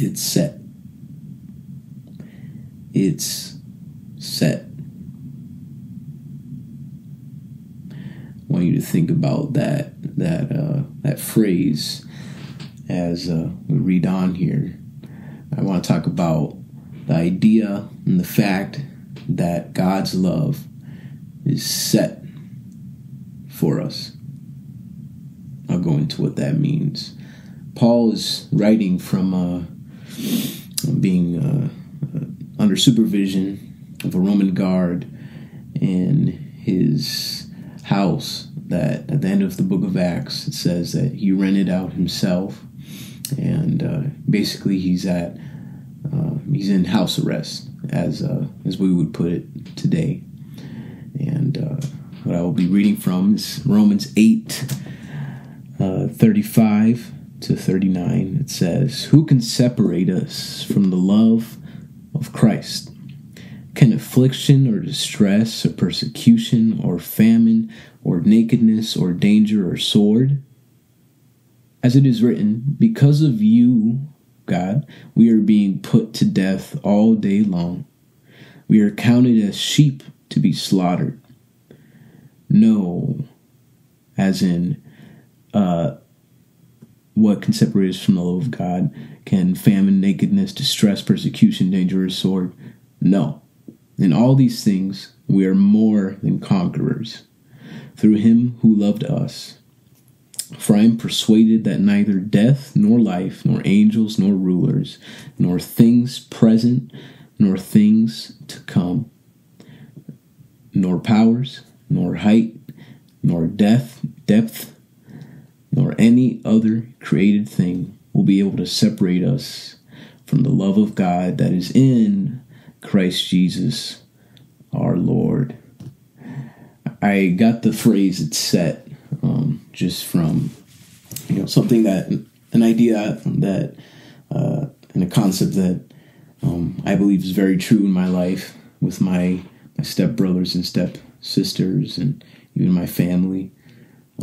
It's set. It's set. I want you to think about that that uh, that phrase as uh, we read on here. I want to talk about the idea and the fact that God's love is set for us. I'll go into what that means. Paul is writing from uh, being uh, under supervision of a Roman guard in his house. That at the end of the book of Acts, it says that he rented out himself, and uh, basically he's at uh, he's in house arrest, as uh, as we would put it today. And uh, what I will be reading from is Romans eight. 35 to 39, it says, Who can separate us from the love of Christ? Can affliction or distress or persecution or famine or nakedness or danger or sword? As it is written, Because of you, God, we are being put to death all day long. We are counted as sheep to be slaughtered. No, as in, uh, what can separate us from the love of God? Can famine, nakedness, distress, persecution, danger, or sword? No. In all these things, we are more than conquerors through him who loved us. For I am persuaded that neither death, nor life, nor angels, nor rulers, nor things present, nor things to come, nor powers, nor height, nor depth, depth, nor any other created thing will be able to separate us from the love of God that is in Christ Jesus our Lord. I got the phrase it's set um, just from you know something that an idea that uh, and a concept that um, I believe is very true in my life with my my step brothers and step sisters and even my family.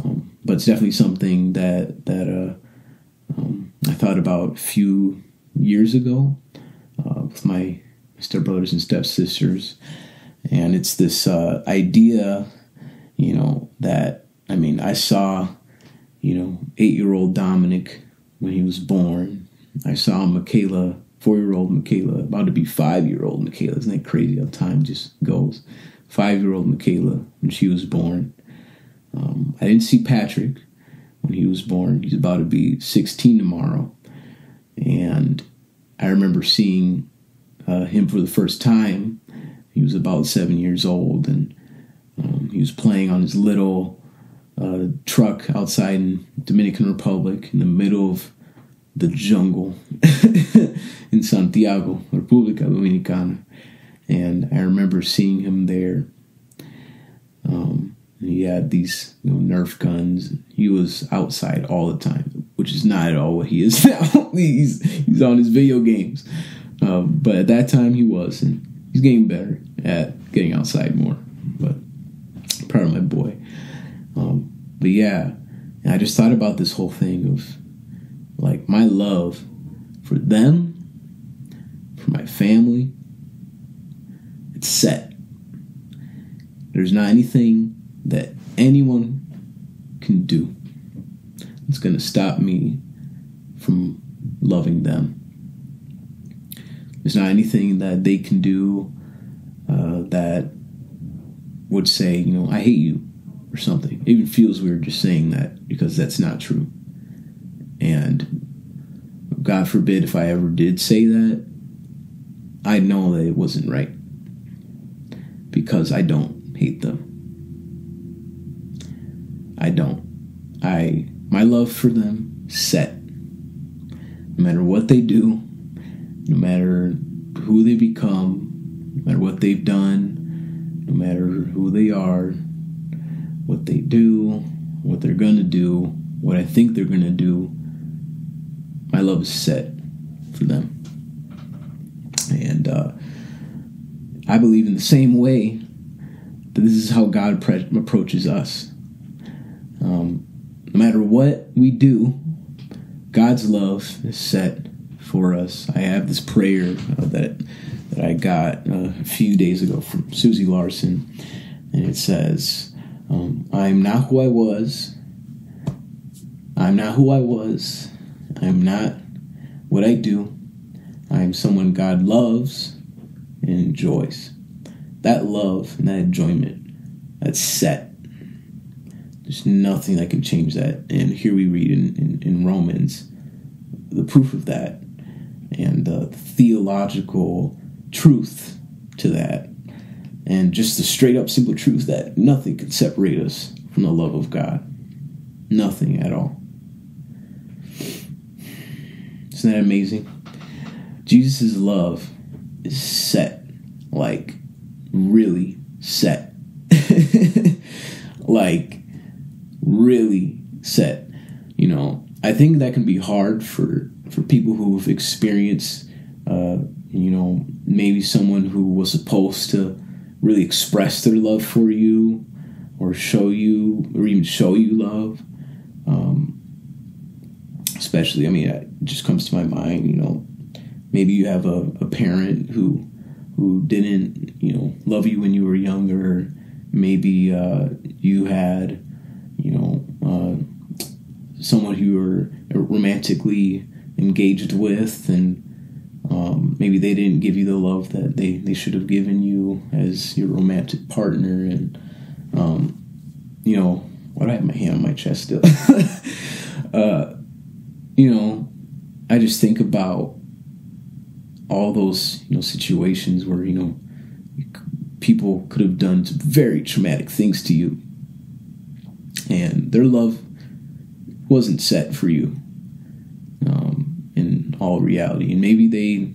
Um, but it's definitely something that that uh, um, I thought about a few years ago uh, with my stepbrothers and stepsisters, and it's this uh, idea, you know, that I mean, I saw, you know, eight-year-old Dominic when he was born. I saw Michaela, four-year-old Michaela, about to be five-year-old Michaela. Isn't that crazy how time just goes? Five-year-old Michaela when she was born um, I didn't see Patrick when he was born. He's about to be 16 tomorrow. And I remember seeing uh, him for the first time. He was about seven years old, and um, he was playing on his little uh, truck outside in Dominican Republic in the middle of the jungle in Santiago, República Dominicana. And I remember seeing him there. Um, he had these you know, Nerf guns. He was outside all the time, which is not at all what he is now. he's he's on his video games, um, but at that time he was, and he's getting better at getting outside more. But proud of my boy. Um, but yeah, and I just thought about this whole thing of like my love for them, for my family. It's set. There's not anything that anyone can do it's going to stop me from loving them. There's not anything that they can do uh, that would say, you know, I hate you or something. It even feels weird just saying that because that's not true. And God forbid if I ever did say that, I know that it wasn't right because I don't hate them. I don't. I my love for them set. No matter what they do, no matter who they become, no matter what they've done, no matter who they are, what they do, what they're gonna do, what I think they're gonna do, my love is set for them. And uh, I believe in the same way that this is how God pre- approaches us. Um, no matter what we do, God's love is set for us. I have this prayer uh, that that I got uh, a few days ago from Susie Larson, and it says, um, "I'm not who I was. I'm not who I was. I'm not what I do. I am someone God loves and enjoys. That love and that enjoyment, that's set. There's nothing that can change that. And here we read in, in, in Romans the proof of that and the theological truth to that. And just the straight up simple truth that nothing can separate us from the love of God. Nothing at all. Isn't that amazing? Jesus' love is set, like really set. like really set. You know, I think that can be hard for for people who've experienced uh, you know, maybe someone who was supposed to really express their love for you or show you or even show you love. Um, especially, I mean, it just comes to my mind, you know, maybe you have a, a parent who who didn't, you know, love you when you were younger. Maybe uh, you had, you know, uh, someone who you were romantically engaged with, and um, maybe they didn't give you the love that they, they should have given you as your romantic partner. And, um, you know, why do I have my hand on my chest still? uh, you know, I just think about all those, you know, situations where, you know, people could have done very traumatic things to you. And their love wasn't set for you in all reality. And maybe they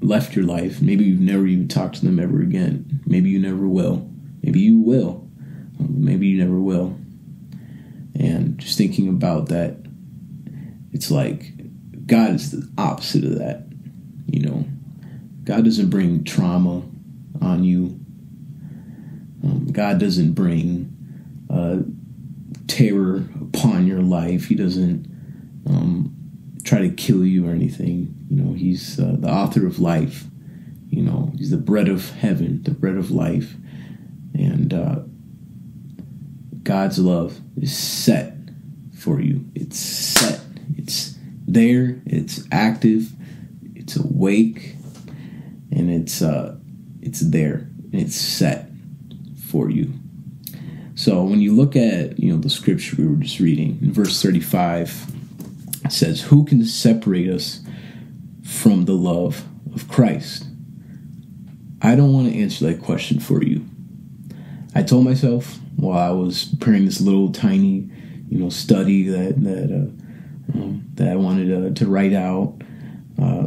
left your life. Maybe you've never even talked to them ever again. Maybe you never will. Maybe you will. Maybe you never will. And just thinking about that, it's like God is the opposite of that. You know, God doesn't bring trauma on you. Um, God doesn't bring uh, terror upon your life. He doesn't um, try to kill you or anything. You know, he's uh, the author of life. You know, he's the bread of heaven, the bread of life. And uh, God's love is set for you. It's set. It's there. It's active. It's awake, and it's uh, it's there. And It's set for you. So when you look at you know the scripture we were just reading in verse thirty five says, Who can separate us from the love of Christ? I don't want to answer that question for you. I told myself while I was preparing this little tiny, you know, study that that uh, um, that I wanted to, to write out. Uh,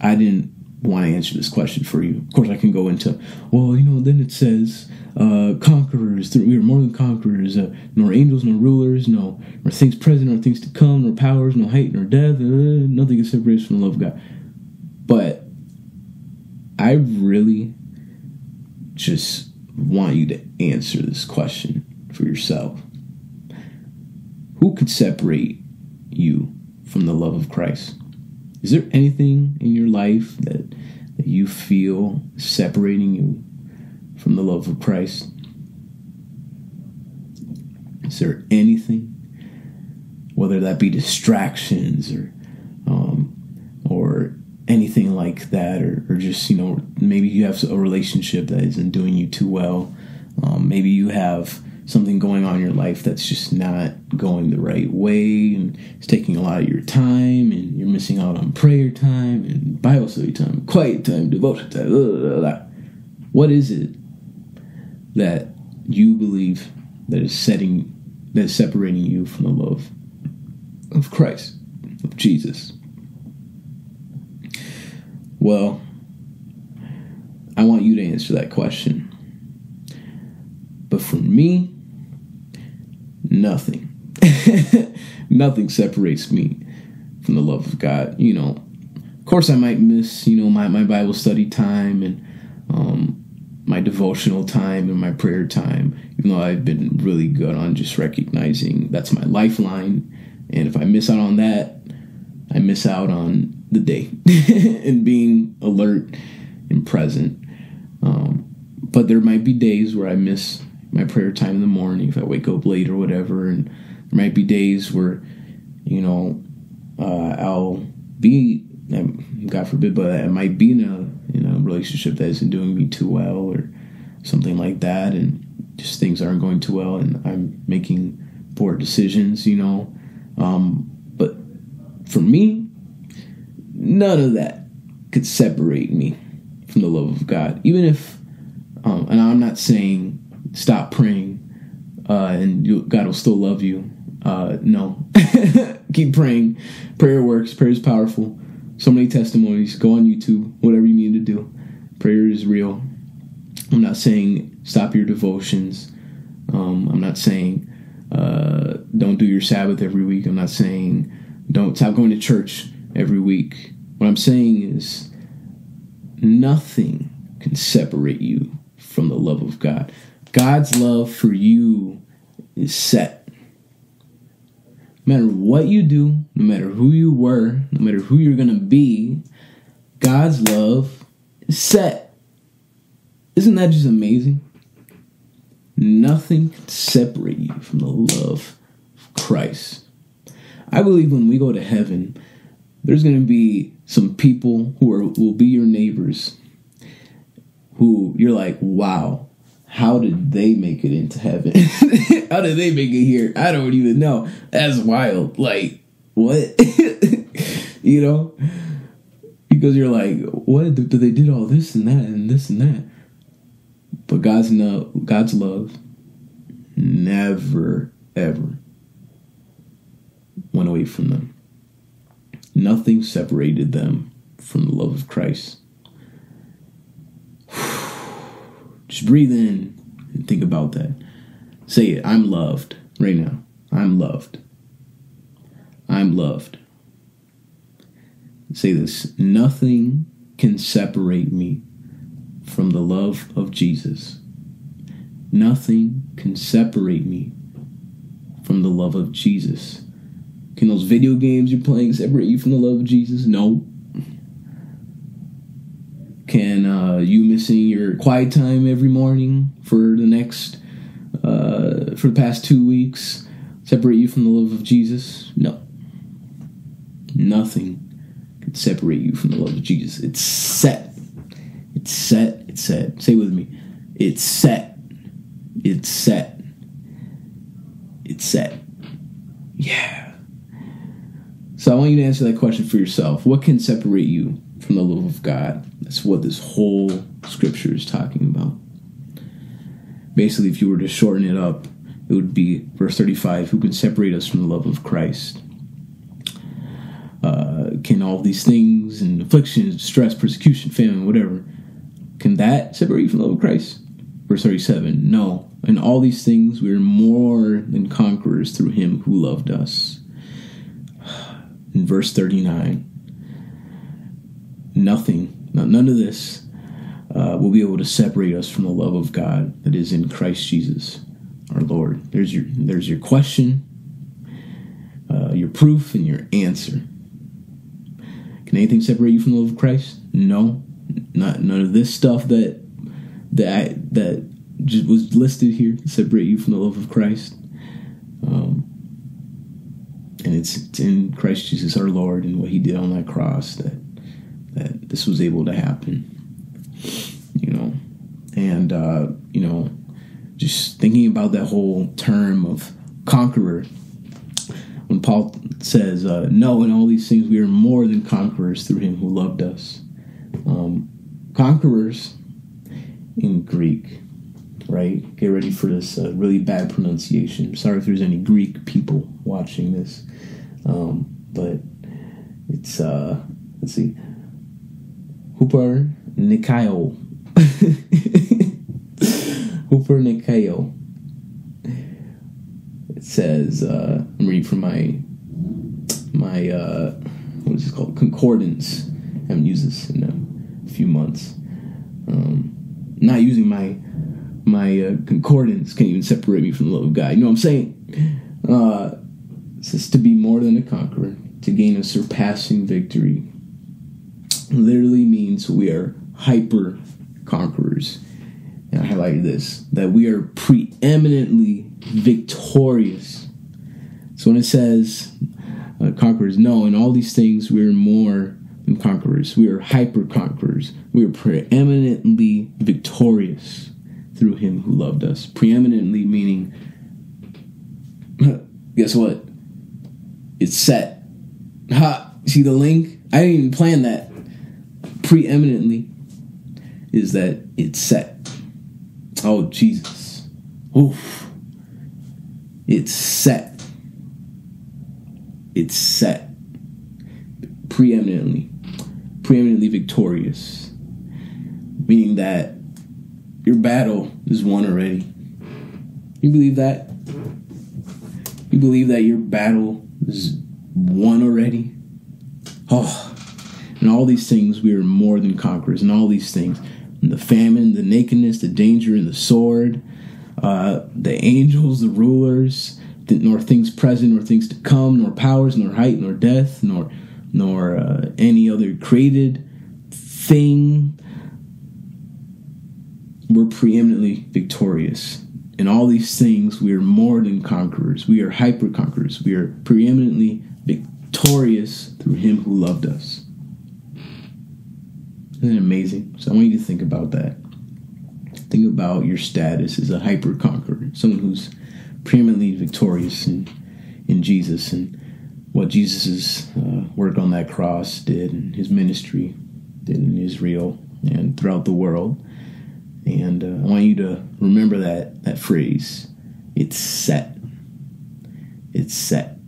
I didn't want to answer this question for you. Of course, I can go into, well, you know, then it says uh, conquerors. We are more than conquerors. Uh, nor angels, nor rulers, no, nor things present, nor things to come, nor powers, nor height, nor depth. Uh, nothing can separate us from the love of God. But I really just want you to answer this question for yourself. Who could separate you from the love of Christ? Is there anything in your life that, that you feel separating you from the love of Christ? Is there anything, whether that be distractions or um, or anything like that, or, or just you know maybe you have a relationship that isn't doing you too well, um, maybe you have something going on in your life that's just not going the right way and it's taking a lot of your time and you're missing out on prayer time and Bible study time, quiet time, devotion time. Blah, blah, blah. What is it that you believe that is setting that is separating you from the love of Christ, of Jesus? Well, I want you to answer that question. But for me, nothing. nothing separates me from the love of God. You know, of course, I might miss, you know, my, my Bible study time and um, my devotional time and my prayer time, even though I've been really good on just recognizing that's my lifeline. And if I miss out on that, I miss out on the day and being alert and present. Um, but there might be days where I miss my prayer time in the morning if I wake up late or whatever, and there might be days where, you know, uh, I'll be, God forbid, but I might be in a in a relationship that isn't doing me too well or something like that, and just things aren't going too well, and I'm making poor decisions, you know. Um, but for me, none of that could separate me from the love of God, even if. Um, and I'm not saying stop praying uh, and you, God will still love you. Uh, no, keep praying. Prayer works. Prayer is powerful. So many testimonies. Go on YouTube. Whatever you need to do. Prayer is real. I'm not saying stop your devotions. Um, I'm not saying uh, don't do your Sabbath every week. I'm not saying don't stop going to church every week. What I'm saying is nothing can separate you from the love of God. God's love for you is set. No matter what you do, no matter who you were, no matter who you're going to be, God's love is set. Isn't that just amazing? Nothing can separate you from the love of Christ. I believe when we go to heaven, there's going to be some people who are will be your neighbors who you're like, wow, how did they make it into heaven? how did they make it here? I don't even know. That's wild. Like, what? you know? Because you're like, what? They did all this and that and this and that? But God's no God's love never ever went away from them. Nothing separated them from the love of Christ. Just breathe in and think about that. Say it. I'm loved right now. I'm loved. I'm loved. Say this nothing can separate me from the love of Jesus. Nothing can separate me from the love of Jesus. Can those video games you're playing separate you from the love of Jesus? No. Can uh, you missing your quiet time every morning for the next, uh, for the past two weeks separate you from the love of Jesus? No. Nothing can separate you from the love of Jesus. It's set. It's set. It's set. Say with me. It's set. It's set. It's set. Yeah. So I want you to answer that question for yourself. What can separate you from the love of God? That's what this whole scripture is talking about. Basically, if you were to shorten it up, it would be verse 35 Who can separate us from the love of Christ? Uh, can all these things and afflictions, stress, persecution, famine, whatever, can that separate you from the love of Christ? Verse 37 No. In all these things, we are more than conquerors through him who loved us. In verse 39, nothing, none of this uh, will be able to separate us from the love of God that is in Christ Jesus, our Lord. There's your, there's your question, uh, your proof, and your answer. Can anything separate you from the love of Christ? No, not none of this stuff that that that just was listed here separate you from the love of Christ. Um, and it's, it's in Christ Jesus our Lord and what He did on that cross that that this was able to happen. You know, and uh, you know, just thinking about that whole term of conqueror. When Paul says, uh, "No, in all these things we are more than conquerors through Him who loved us." Um, conquerors in Greek, right? Get ready for this uh, really bad pronunciation. Sorry if there's any Greek people watching this, um, but it's uh, let's see, Hooper Nikayo. Hooper Nikayo. It says, uh, I'm reading from my my uh, what is it called concordance. I haven't used this in a few months. Um, not using my my uh, concordance can't even separate me from the love of God. You know what I'm saying? Uh, it says to be more than a conqueror to gain a surpassing victory literally means we are hyper conquerors. And I highlighted this that we are preeminently victorious. So when it says uh, conquerors, no, in all these things we are more than conquerors. We are hyper conquerors. We are preeminently victorious through Him who loved us. Preeminently meaning, guess what? It's set. Ha! See the link? I didn't even plan that. Preeminently is that it's set. Oh, Jesus. Oof. It's set. It's set. Preeminently. Preeminently victorious. Meaning that your battle is won already. You believe that? You believe that your battle is won already? Oh, and all these things we are more than conquerors, and all these things the famine, the nakedness, the danger, and the sword, uh, the angels, the rulers, nor things present, nor things to come, nor powers, nor height, nor death, nor nor uh, any other created thing. We're preeminently victorious. In all these things, we are more than conquerors. We are hyper conquerors. We are preeminently victorious through Him who loved us. Isn't it amazing? So I want you to think about that. Think about your status as a hyper conqueror, someone who's preeminently victorious in, in Jesus and what Jesus' uh, work on that cross did and his ministry did in Israel and throughout the world. And uh, I want you to remember that that phrase. It's set. It's set.